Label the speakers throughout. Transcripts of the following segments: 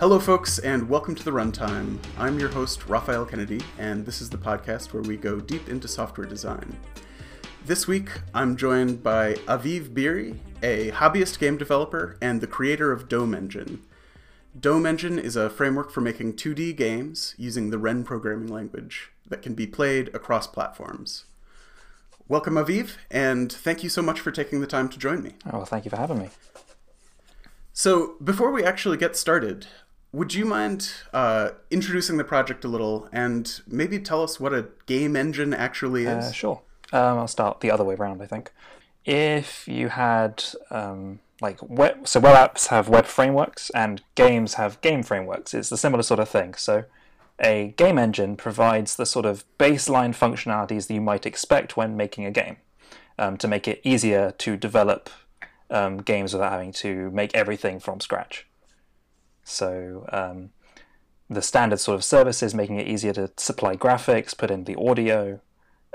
Speaker 1: Hello, folks, and welcome to the Runtime. I'm your host, Rafael Kennedy, and this is the podcast where we go deep into software design. This week, I'm joined by Aviv Beeri, a hobbyist game developer and the creator of Dome Engine. Dome Engine is a framework for making 2D games using the Wren programming language that can be played across platforms. Welcome, Aviv, and thank you so much for taking the time to join me.
Speaker 2: Oh, well, thank you for having me.
Speaker 1: So, before we actually get started, would you mind uh, introducing the project a little and maybe tell us what a game engine actually is?
Speaker 2: Uh, sure. Um, I'll start the other way around, I think. If you had, um, like, web, so web apps have web frameworks and games have game frameworks, it's a similar sort of thing. So, a game engine provides the sort of baseline functionalities that you might expect when making a game um, to make it easier to develop um, games without having to make everything from scratch. So um, the standard sort of services, making it easier to supply graphics, put in the audio,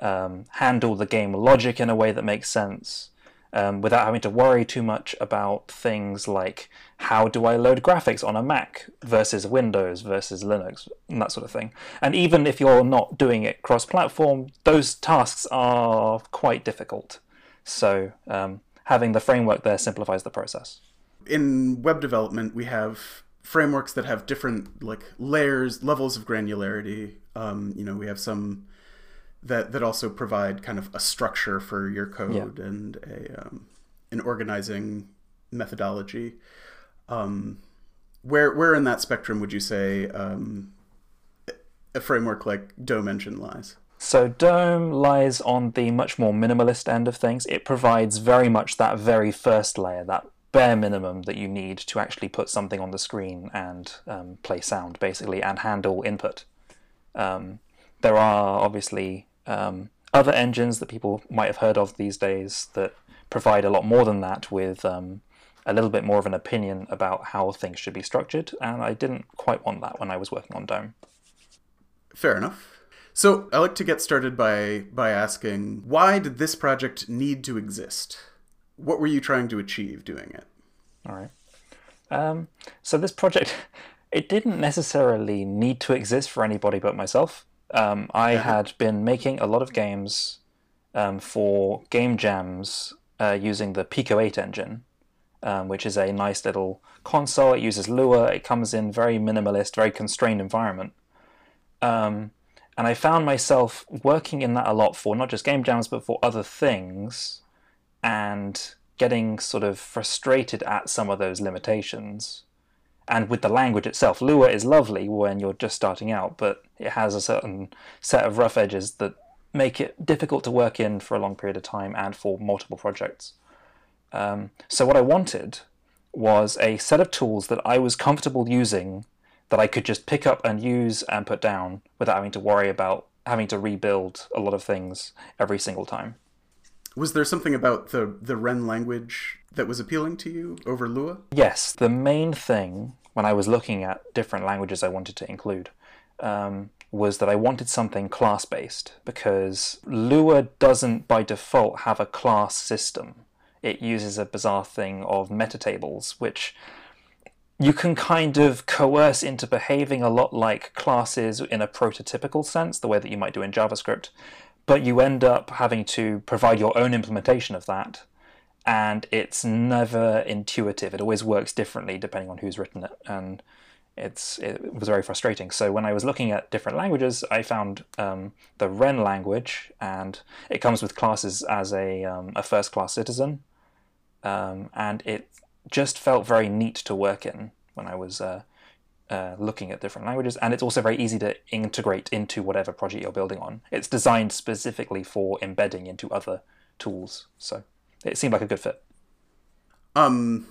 Speaker 2: um, handle the game logic in a way that makes sense, um, without having to worry too much about things like how do I load graphics on a Mac versus Windows versus Linux and that sort of thing. And even if you're not doing it cross-platform, those tasks are quite difficult. So um, having the framework there simplifies the process.
Speaker 1: In web development, we have frameworks that have different like layers, levels of granularity. Um, you know, we have some that that also provide kind of a structure for your code yeah. and a um, an organizing methodology. Um, where where in that spectrum would you say um, a framework like Dome Engine lies?
Speaker 2: So Dome lies on the much more minimalist end of things. It provides very much that very first layer, that bare minimum that you need to actually put something on the screen and um, play sound, basically, and handle input. Um, there are obviously um, other engines that people might have heard of these days that provide a lot more than that with um, a little bit more of an opinion about how things should be structured, and I didn't quite want that when I was working on Dome.
Speaker 1: Fair enough. So I like to get started by by asking why did this project need to exist? What were you trying to achieve doing it?
Speaker 2: All right. Um, so this project, it didn't necessarily need to exist for anybody but myself. Um, I had been making a lot of games um, for game jams uh, using the Pico 8 engine, um, which is a nice little console. It uses Lua. It comes in very minimalist, very constrained environment. Um, and I found myself working in that a lot for not just game jams, but for other things and getting sort of frustrated at some of those limitations. And with the language itself, Lua is lovely when you're just starting out, but it has a certain set of rough edges that make it difficult to work in for a long period of time and for multiple projects. Um, so, what I wanted was a set of tools that I was comfortable using that I could just pick up and use and put down without having to worry about having to rebuild a lot of things every single time.
Speaker 1: Was there something about the the Wren language that was appealing to you over Lua?
Speaker 2: Yes, the main thing when I was looking at different languages I wanted to include um, was that I wanted something class based because Lua doesn't by default have a class system. It uses a bizarre thing of metatables, which you can kind of coerce into behaving a lot like classes in a prototypical sense, the way that you might do in JavaScript but you end up having to provide your own implementation of that and it's never intuitive. It always works differently depending on who's written it and it's it was very frustrating. So when i was looking at different languages i found um, the wren language and it comes with classes as a, um, a first class citizen um, and it just felt very neat to work in when i was uh, uh, looking at different languages, and it's also very easy to integrate into whatever project you're building on. It's designed specifically for embedding into other tools, so it seemed like a good fit.
Speaker 1: Um,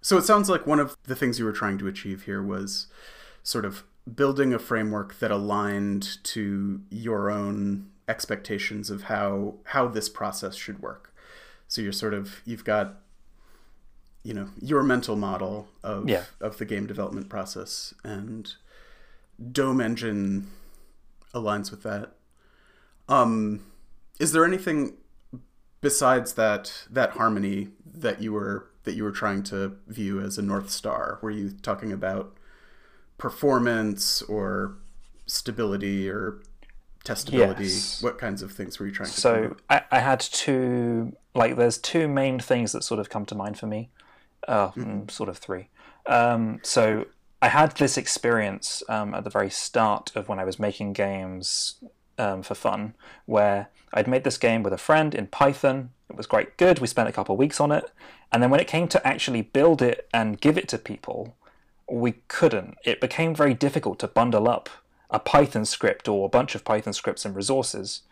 Speaker 1: so it sounds like one of the things you were trying to achieve here was sort of building a framework that aligned to your own expectations of how how this process should work. So you're sort of you've got you know your mental model of
Speaker 2: yeah.
Speaker 1: of the game development process and dome engine aligns with that um is there anything besides that that harmony that you were that you were trying to view as a north star were you talking about performance or stability or testability?
Speaker 2: Yes.
Speaker 1: What kinds of things were you trying to
Speaker 2: So? I, I had two, like, there's two main things that sort of come to mind for me. Uh, mm, sort of three. Um, so I had this experience um, at the very start of when I was making games um, for fun, where I'd made this game with a friend in Python. It was quite good. We spent a couple of weeks on it, and then when it came to actually build it and give it to people, we couldn't. It became very difficult to bundle up a Python script or a bunch of Python scripts and resources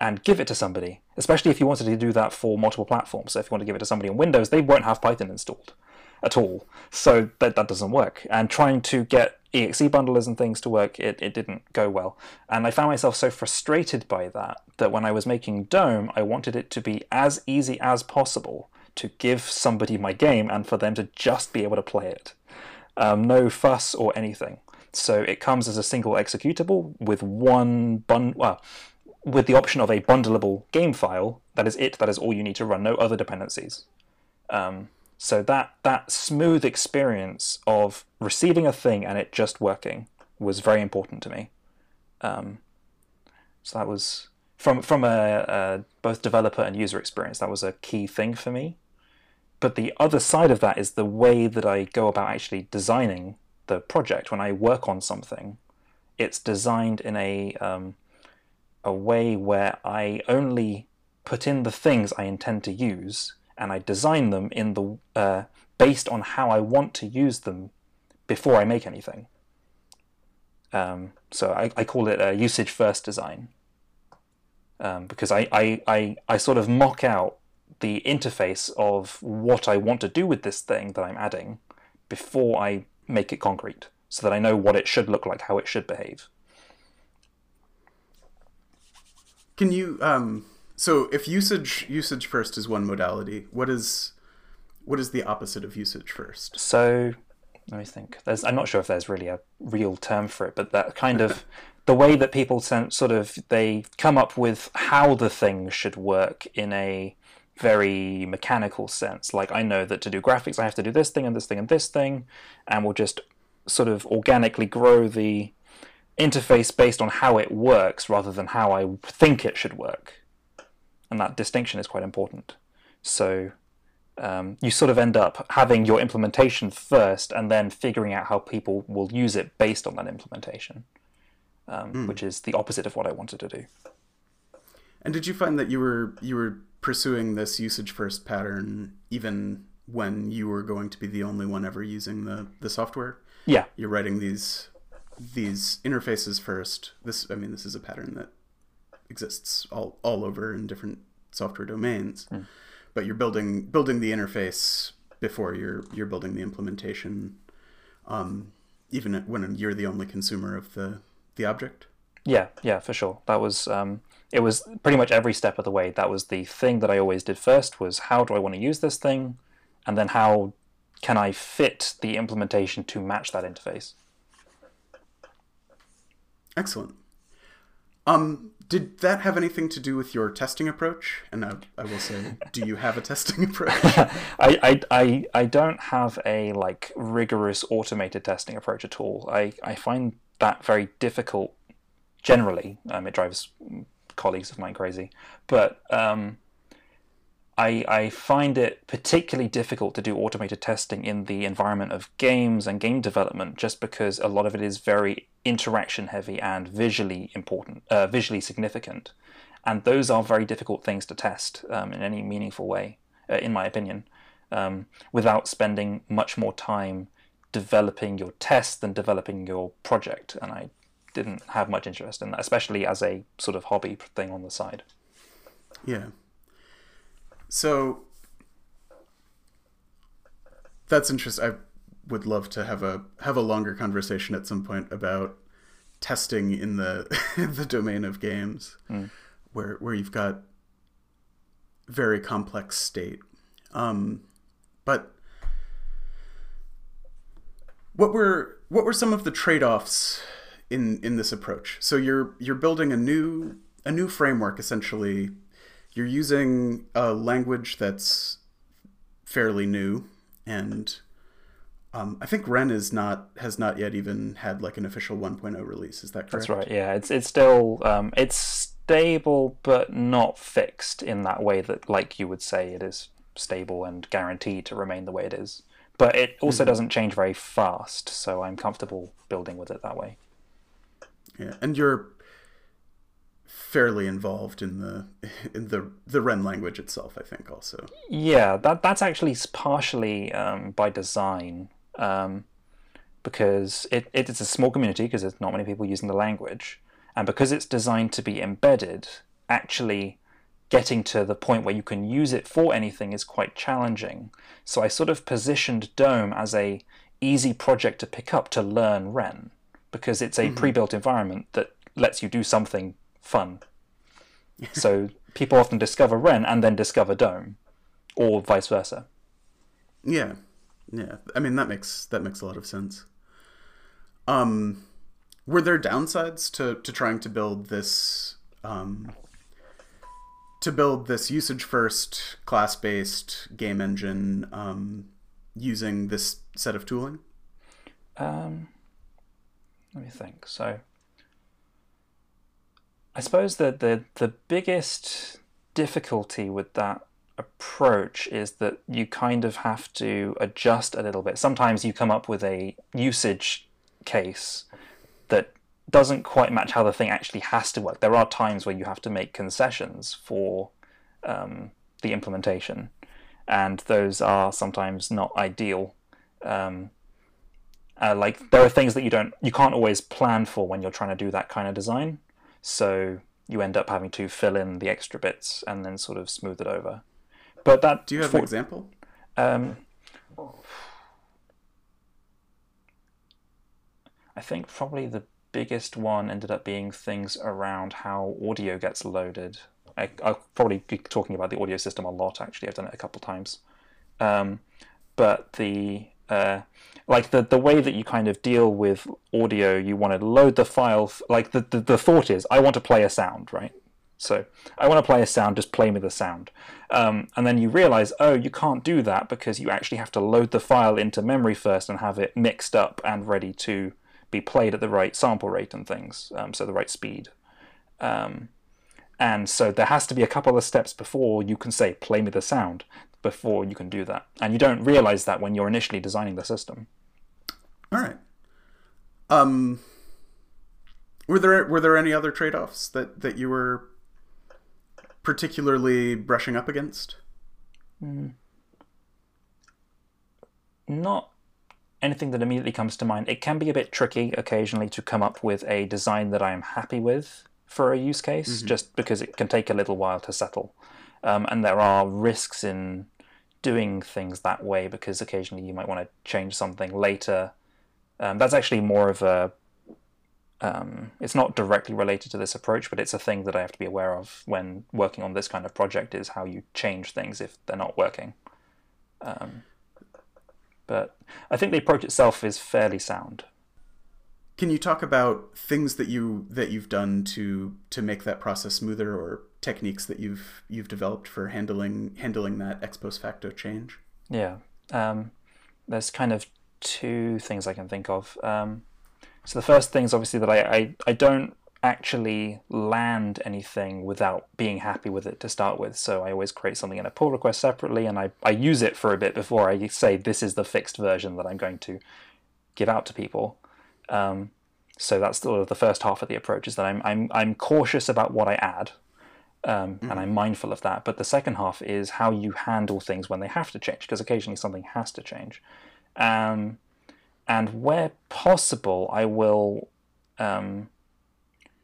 Speaker 2: and give it to somebody, especially if you wanted to do that for multiple platforms. So if you want to give it to somebody on Windows, they won't have Python installed at all. So that, that doesn't work. And trying to get exe bundlers and things to work, it, it didn't go well. And I found myself so frustrated by that that when I was making Dome, I wanted it to be as easy as possible to give somebody my game and for them to just be able to play it. Um, no fuss or anything. So it comes as a single executable with one bun well, with the option of a bundleable game file. That is it. That is all you need to run. No other dependencies. Um, so that that smooth experience of receiving a thing and it just working was very important to me. Um, so that was from from a, a both developer and user experience. That was a key thing for me. But the other side of that is the way that I go about actually designing the project. When I work on something, it's designed in a um, a way where I only put in the things I intend to use and I design them in the uh, based on how I want to use them before I make anything. Um, so I, I, call it a usage first design um, because I, I, I, I sort of mock out the interface of what I want to do with this thing that I'm adding before I make it concrete so that I know what it should look like, how it should behave.
Speaker 1: Can you um, so if usage usage first is one modality, what is what is the opposite of usage first?
Speaker 2: So let me think. There's I'm not sure if there's really a real term for it, but that kind of the way that people sort of they come up with how the thing should work in a very mechanical sense. Like I know that to do graphics, I have to do this thing and this thing and this thing, and we'll just sort of organically grow the interface based on how it works rather than how I think it should work and that distinction is quite important. So um, you sort of end up having your implementation first and then figuring out how people will use it based on that implementation, um, mm. which is the opposite of what I wanted to do.
Speaker 1: And did you find that you were you were pursuing this usage first pattern even when you were going to be the only one ever using the the software?
Speaker 2: Yeah,
Speaker 1: you're writing these these interfaces first. This I mean this is a pattern that exists all, all over in different software domains. Mm. But you're building building the interface before you're you're building the implementation, um, even when you're the only consumer of the the object.
Speaker 2: Yeah, yeah, for sure. That was um, it was pretty much every step of the way. That was the thing that I always did first was how do I want to use this thing, and then how can I fit the implementation to match that interface.
Speaker 1: Excellent. Um, did that have anything to do with your testing approach? And I, I will say, do you have a testing approach?
Speaker 2: I, I, I, I don't have a like rigorous automated testing approach at all. I, I find that very difficult generally. Um, it drives colleagues of mine crazy. But um, I, I find it particularly difficult to do automated testing in the environment of games and game development just because a lot of it is very interaction heavy and visually important, uh, visually significant. And those are very difficult things to test um, in any meaningful way, uh, in my opinion, um, without spending much more time developing your test than developing your project. And I didn't have much interest in that, especially as a sort of hobby thing on the side.
Speaker 1: Yeah. So that's interesting. I would love to have a have a longer conversation at some point about testing in the the domain of games, mm. where where you've got very complex state. Um, but what were what were some of the trade offs in in this approach? So you're you're building a new a new framework essentially you're using a language that's fairly new and Um, I think Wren is not has not yet even had like an official 1.0 release. Is that correct?
Speaker 2: That's right. Yeah, it's it's still um, it's stable but not fixed in that way that like you would say it is stable and guaranteed to remain the way it is. But it also mm-hmm. doesn't change very fast, so I'm comfortable building with it that way.
Speaker 1: Yeah, and you're fairly involved in the in the the Wren language itself, I think, also.
Speaker 2: Yeah, that that's actually partially um, by design um, because it, it is a small community because there's not many people using the language, and because it's designed to be embedded, actually getting to the point where you can use it for anything is quite challenging. So I sort of positioned Dome as a easy project to pick up to learn Wren because it's a mm-hmm. pre-built environment that lets you do something fun. so people often discover Wren and then discover Dome, or vice versa.
Speaker 1: Yeah. Yeah, I mean that makes that makes a lot of sense. Um, were there downsides to to trying to build this um, to build this usage first class based game engine um, using this set of tooling?
Speaker 2: Um, let me think. So, I suppose that the the biggest difficulty with that approach is that you kind of have to adjust a little bit. Sometimes you come up with a usage case that doesn't quite match how the thing actually has to work. There are times where you have to make concessions for um, the implementation, and those are sometimes not ideal. Um, uh, like there are things that you don't, you can't always plan for when you're trying to do that kind of design. So you end up having to fill in the extra bits and then sort of smooth it over. But that
Speaker 1: do you have for, an example?
Speaker 2: Um, I think probably the biggest one ended up being things around how audio gets loaded. I, will probably be talking about the audio system a lot. Actually, I've done it a couple times. Um, but the uh, like the the way that you kind of deal with audio, you want to load the file. Like the, the the thought is, I want to play a sound, right? So I want to play a sound, just play me the sound. Um, and then you realize, oh, you can't do that because you actually have to load the file into memory first and have it mixed up and ready to be played at the right sample rate and things, um, so the right speed. Um, and so there has to be a couple of steps before you can say, play me the sound, before you can do that. And you don't realize that when you're initially designing the system.
Speaker 1: All right. Um, were there were there any other trade offs that, that you were particularly brushing up against?
Speaker 2: Mm. Not anything that immediately comes to mind. It can be a bit tricky occasionally to come up with a design that I am happy with for a use case, mm-hmm. just because it can take a little while to settle. Um, and there are risks in doing things that way because occasionally you might want to change something later. Um, that's actually more of a um, it's not directly related to this approach, but it's a thing that I have to be aware of when working on this kind of project is how you change things if they're not working. Um, but I think the approach itself is fairly sound.
Speaker 1: Can you talk about things that you that you've done to to make that process smoother, or techniques that you've you've developed for handling handling that ex post facto change?
Speaker 2: Yeah, um, there's kind of two things I can think of. Um, so the first thing is obviously that I, I, I don't actually land anything without being happy with it to start with. So I always create something in a pull request separately and I, I use it for a bit before I say this is the fixed version that I'm going to give out to people. Um, so that's sort of the first half of the approach is that I'm, I'm, I'm cautious about what I add um, mm-hmm. and I'm mindful of that. But the second half is how you handle things when they have to change because occasionally something has to change. Um, and where possible, I will. Um,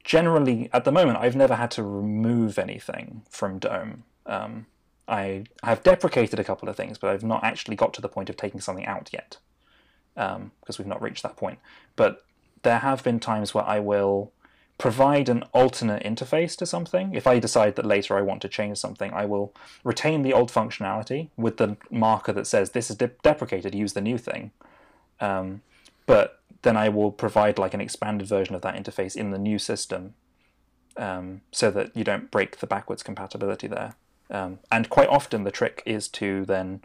Speaker 2: generally, at the moment, I've never had to remove anything from Dome. Um, I have deprecated a couple of things, but I've not actually got to the point of taking something out yet because um, we've not reached that point. But there have been times where I will provide an alternate interface to something. If I decide that later I want to change something, I will retain the old functionality with the marker that says this is de- deprecated, use the new thing. Um, but then I will provide like an expanded version of that interface in the new system um, so that you don't break the backwards compatibility there. Um, and quite often the trick is to then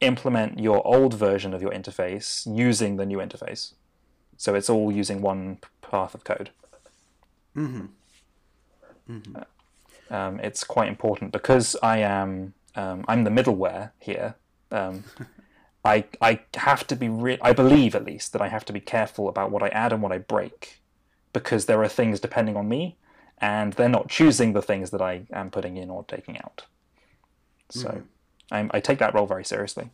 Speaker 2: implement your old version of your interface using the new interface. So it's all using one path of code.
Speaker 1: Mm-hmm. Mm-hmm.
Speaker 2: Um, it's quite important because I am um, I'm the middleware here. Um, I I have to be re- I believe at least that I have to be careful about what I add and what I break because there are things depending on me and they're not choosing the things that I am putting in or taking out. So mm-hmm. I take that role very seriously.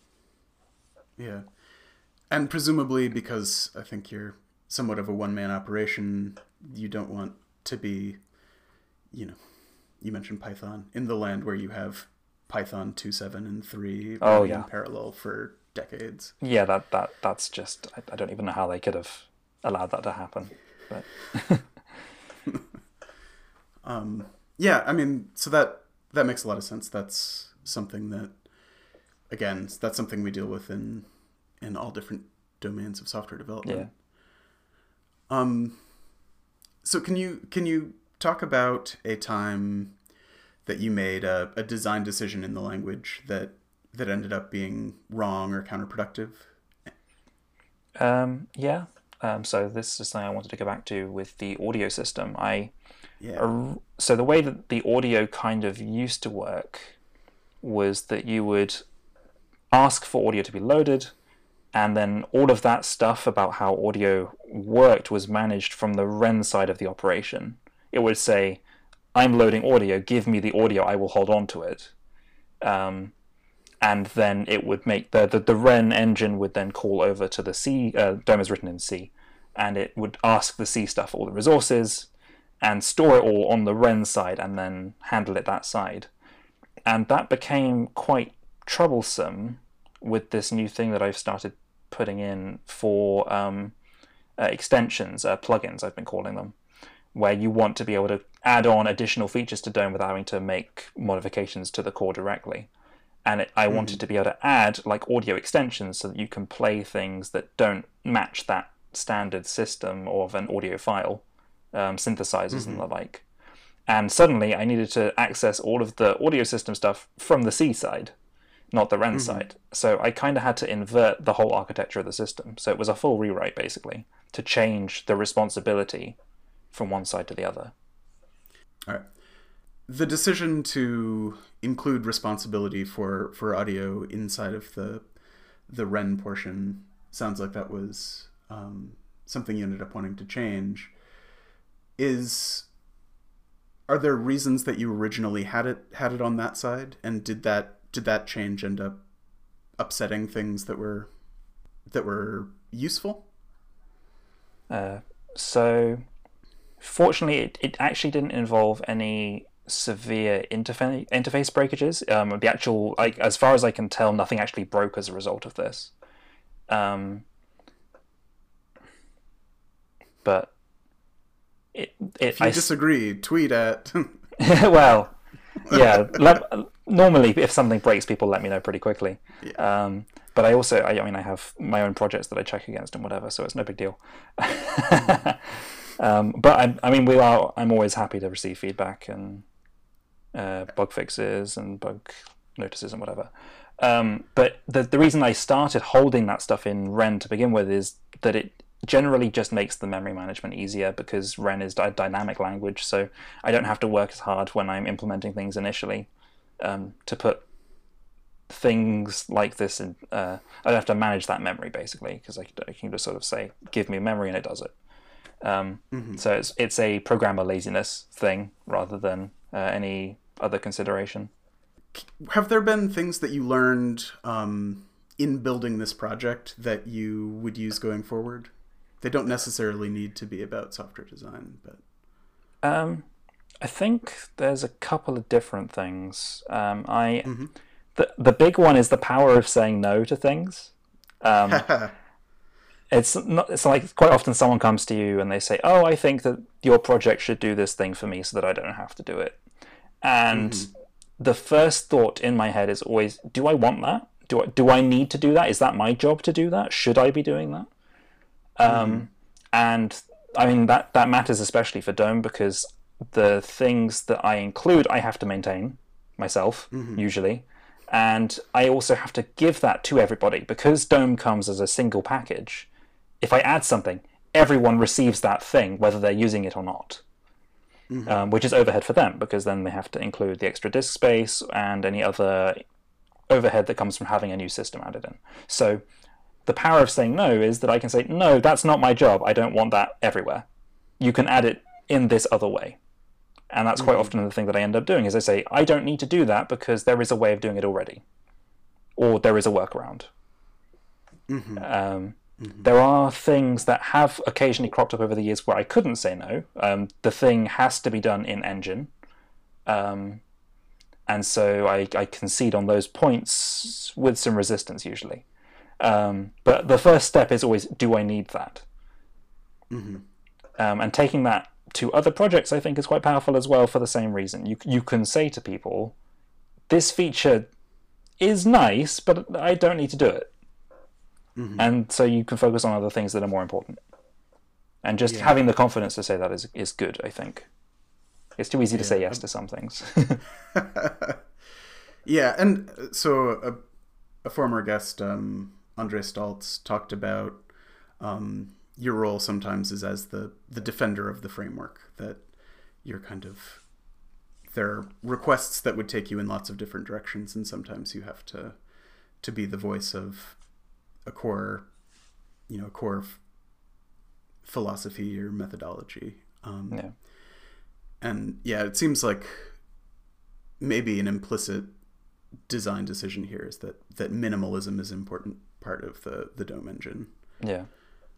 Speaker 1: Yeah. And presumably because I think you're somewhat of a one man operation, you don't want to be, you know, you mentioned Python in the land where you have Python 2.7 and 3
Speaker 2: oh, yeah.
Speaker 1: parallel for decades.
Speaker 2: Yeah, that, that that's just I, I don't even know how they could have allowed that to happen. But
Speaker 1: um, yeah, I mean, so that that makes a lot of sense. That's something that again, that's something we deal with in in all different domains of software development.
Speaker 2: Yeah.
Speaker 1: Um so can you can you talk about a time that you made a, a design decision in the language that that ended up being wrong or counterproductive?
Speaker 2: Um, yeah. Um, so this is something I wanted to go back to with the audio system. I
Speaker 1: yeah.
Speaker 2: Uh, so the way that the audio kind of used to work was that you would ask for audio to be loaded, and then all of that stuff about how audio worked was managed from the wren side of the operation. It would say, "I'm loading audio. Give me the audio. I will hold on to it." Um, and then it would make the, the, the Wren engine would then call over to the C. Uh, is written in C, and it would ask the C stuff all the resources and store it all on the wren side and then handle it that side. And that became quite troublesome with this new thing that I've started putting in for um, uh, extensions, uh, plugins, I've been calling them, where you want to be able to add on additional features to DOME without having to make modifications to the core directly and it, I mm-hmm. wanted to be able to add like audio extensions so that you can play things that don't match that standard system of an audio file, um, synthesizers mm-hmm. and the like. And suddenly I needed to access all of the audio system stuff from the C side, not the Wren mm-hmm. side. So I kind of had to invert the whole architecture of the system. So it was a full rewrite basically to change the responsibility from one side to the other.
Speaker 1: All right the decision to include responsibility for for audio inside of the the Wren portion sounds like that was um, something you ended up wanting to change. Is are there reasons that you originally had it had it on that side, and did that did that change end up upsetting things that were that were useful?
Speaker 2: Uh, so, fortunately, it, it actually didn't involve any severe interface interface breakages. Um, the actual, like, as far as I can tell, nothing actually broke as a result of this. Um, but it, it
Speaker 1: if you I, disagree, tweet at.
Speaker 2: well, yeah. let, normally, if something breaks, people let me know pretty quickly. Yeah. Um, but I also, I, I, mean, I have my own projects that I check against and whatever, so it's no big deal. um, but I, I mean, we are. I'm always happy to receive feedback and uh, bug fixes and bug notices and whatever. Um, but the the reason I started holding that stuff in Wren to begin with is that it generally just makes the memory management easier because Wren is a dynamic language, so I don't have to work as hard when I'm implementing things initially um, to put things like this in. Uh, I don't have to manage that memory basically because I, I, can just sort of say, "Give me memory," and it does it. Um, mm-hmm. So it's it's a programmer laziness thing rather than uh, any other consideration.
Speaker 1: Have there been things that you learned um, in building this project that you would use going forward? They don't necessarily need to be about software design, but
Speaker 2: um, I think there's a couple of different things. Um, I mm-hmm. the the big one is the power of saying no to things. Um, it's not it's like quite often someone comes to you and they say oh i think that your project should do this thing for me so that i don't have to do it and mm-hmm. the first thought in my head is always do i want that do I, do I need to do that is that my job to do that should i be doing that um, and i mean that that matters especially for dome because the things that i include i have to maintain myself mm-hmm. usually and I also have to give that to everybody because Dome comes as a single package. If I add something, everyone receives that thing, whether they're using it or not. Mm-hmm. Um, which is overhead for them because then they have to include the extra disk space and any other overhead that comes from having a new system added in. So the power of saying no is that I can say, no, that's not my job. I don't want that everywhere. You can add it in this other way. And that's quite mm-hmm. often the thing that I end up doing is I say, I don't need to do that because there is a way of doing it already. Or there is a workaround. Mm-hmm. Um, mm-hmm. There are things that have occasionally cropped up over the years where I couldn't say no. Um, the thing has to be done in engine. Um, and so I, I, concede on those points with some resistance usually. Um, but the first step is always, do I need that? Mm-hmm. Um, and taking that to other projects, I think, is quite powerful as well for the same reason. You you can say to people, "This feature is nice, but I don't need to do it," mm-hmm. and so you can focus on other things that are more important. And just yeah. having the confidence to say that is is good. I think it's too easy to say yes to some things.
Speaker 1: yeah, and so a, a former guest, um, Andre Staltz, talked about. Um, your role sometimes is as the the defender of the framework that you're kind of there are requests that would take you in lots of different directions and sometimes you have to to be the voice of a core you know a core f- philosophy or methodology um, yeah. and yeah it seems like maybe an implicit design decision here is that that minimalism is important part of the the dome engine
Speaker 2: yeah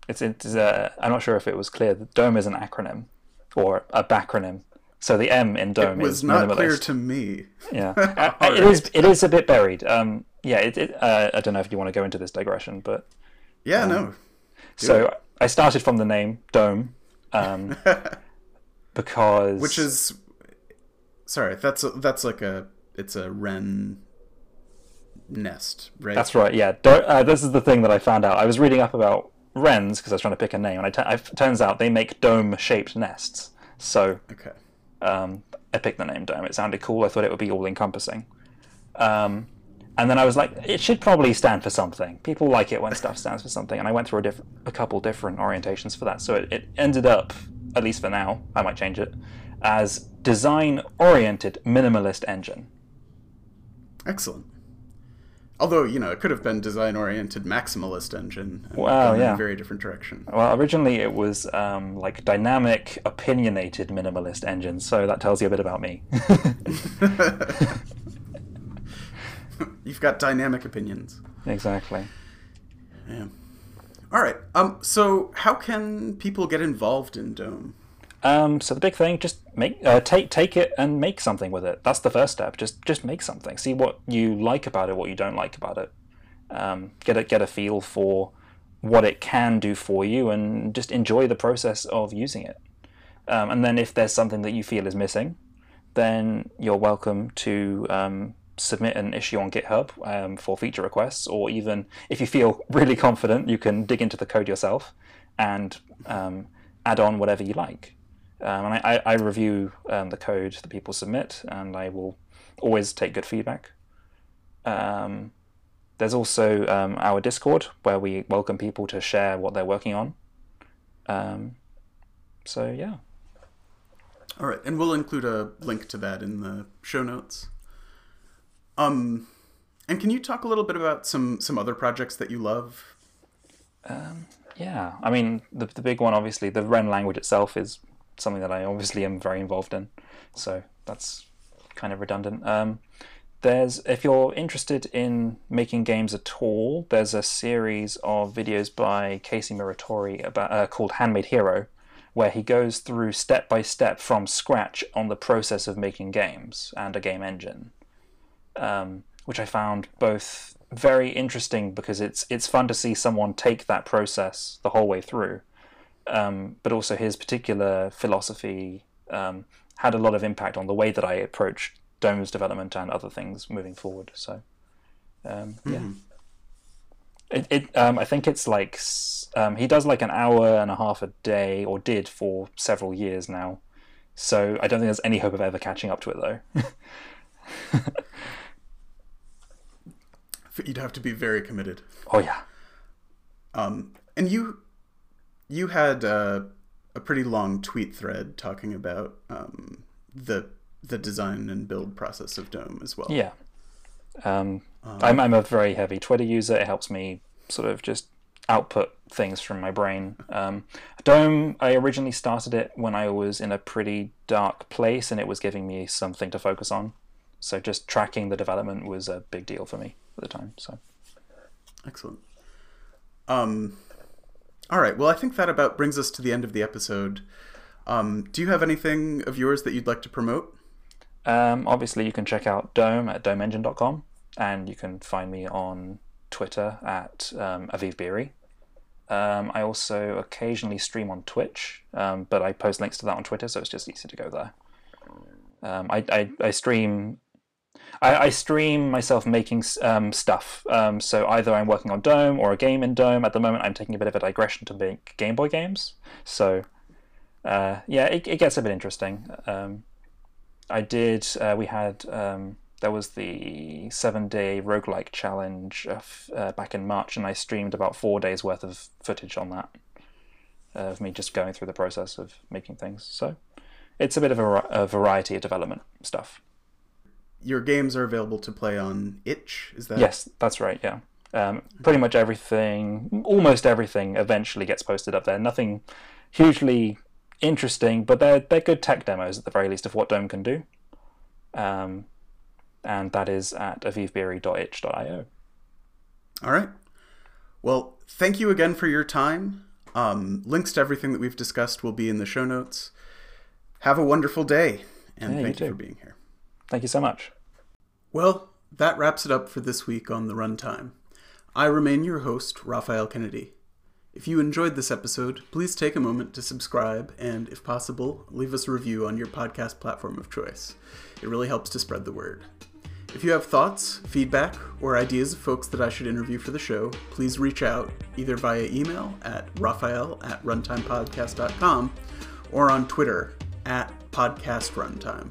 Speaker 2: it's, it's uh, I'm not sure if it was clear. The DOME is an acronym or a backronym. So the M in DOME
Speaker 1: it was
Speaker 2: is
Speaker 1: not clear to me.
Speaker 2: Yeah, uh, it right. is. It is a bit buried. Um, yeah, it, it, uh, I don't know if you want to go into this digression, but
Speaker 1: yeah, um, no.
Speaker 2: Do so it. I started from the name Dome, um, because
Speaker 1: which is sorry, that's a, that's like a it's a wren nest, right?
Speaker 2: That's right. Yeah, uh, this is the thing that I found out. I was reading up about wrens because I was trying to pick a name, and it turns out they make dome-shaped nests. So
Speaker 1: okay.
Speaker 2: um, I picked the name dome. It sounded cool. I thought it would be all-encompassing. Um, and then I was like, it should probably stand for something. People like it when stuff stands for something, and I went through a, diff- a couple different orientations for that. So it, it ended up, at least for now, I might change it, as design-oriented minimalist engine.
Speaker 1: Excellent. Although you know, it could have been design-oriented maximalist engine.
Speaker 2: Wow, yeah,
Speaker 1: in a very different direction.
Speaker 2: Well, originally it was um, like dynamic, opinionated minimalist engine. So that tells you a bit about me.
Speaker 1: You've got dynamic opinions.
Speaker 2: Exactly.
Speaker 1: Yeah. All right. Um. So, how can people get involved in Dome?
Speaker 2: Um, so the big thing, just make uh, take take it and make something with it. That's the first step. Just just make something. See what you like about it, what you don't like about it. Um, get a get a feel for what it can do for you, and just enjoy the process of using it. Um, and then if there's something that you feel is missing, then you're welcome to um, submit an issue on GitHub um, for feature requests, or even if you feel really confident, you can dig into the code yourself and um, add on whatever you like. Um, and I, I review um, the code that people submit, and I will always take good feedback. Um, there's also um, our Discord where we welcome people to share what they're working on. Um, so yeah.
Speaker 1: All right, and we'll include a link to that in the show notes. Um, and can you talk a little bit about some some other projects that you love?
Speaker 2: Um, yeah, I mean the the big one, obviously, the Wren language itself is something that I obviously am very involved in. So that's kind of redundant. Um, there's if you're interested in making games at all, there's a series of videos by Casey Muratori about uh, called Handmade Hero, where he goes through step by step from scratch on the process of making games and a game engine, um, which I found both very interesting because it's it's fun to see someone take that process the whole way through um, but also his particular philosophy um, had a lot of impact on the way that I approach Dome's development and other things moving forward. So, um, yeah. Mm-hmm. It, it um, I think it's like um, he does like an hour and a half a day, or did for several years now. So I don't think there's any hope of ever catching up to it, though.
Speaker 1: you'd have to be very committed.
Speaker 2: Oh yeah.
Speaker 1: Um, and you you had uh, a pretty long tweet thread talking about um, the the design and build process of Dome as well.
Speaker 2: Yeah. Um, I'm, I'm a very heavy Twitter user. It helps me sort of just output things from my brain. Um, Dome, I originally started it when I was in a pretty dark place and it was giving me something to focus on. So just tracking the development was a big deal for me at the time. So
Speaker 1: excellent. Um, all right. Well, I think that about brings us to the end of the episode. Um, do you have anything of yours that you'd like to promote?
Speaker 2: Um, obviously, you can check out Dome at domeengine.com, and you can find me on Twitter at um, Aviv Beeri. Um, I also occasionally stream on Twitch, um, but I post links to that on Twitter, so it's just easy to go there. Um, I, I, I, stream. I, I, stream myself making um, stuff. Um, so either I'm working on Dome or a game in Dome. At the moment, I'm taking a bit of a digression to make Game Boy games. So uh, yeah, it, it, gets a bit interesting. Um, I did. Uh, we had um, there was the seven day roguelike challenge uh, back in March, and I streamed about four days worth of footage on that of me just going through the process of making things. So it's a bit of a, a variety of development stuff.
Speaker 1: Your games are available to play on itch. Is that
Speaker 2: yes? That's right. Yeah. Um, pretty much everything, almost everything, eventually gets posted up there. Nothing hugely interesting, but they're they're good tech demos at the very least of what Dome can do. Um, and that is at avivbeeri.itch.io.
Speaker 1: All right. Well, thank you again for your time. Um, links to everything that we've discussed will be in the show notes. Have a wonderful day, and yeah, thank you, you for being here.
Speaker 2: Thank you so much.
Speaker 1: Well, that wraps it up for this week on the runtime. I remain your host, Rafael Kennedy. If you enjoyed this episode, please take a moment to subscribe and, if possible, leave us a review on your podcast platform of choice. It really helps to spread the word. If you have thoughts, feedback, or ideas of folks that I should interview for the show, please reach out either via email at raphael at runtimepodcast.com or on Twitter at podcastruntime.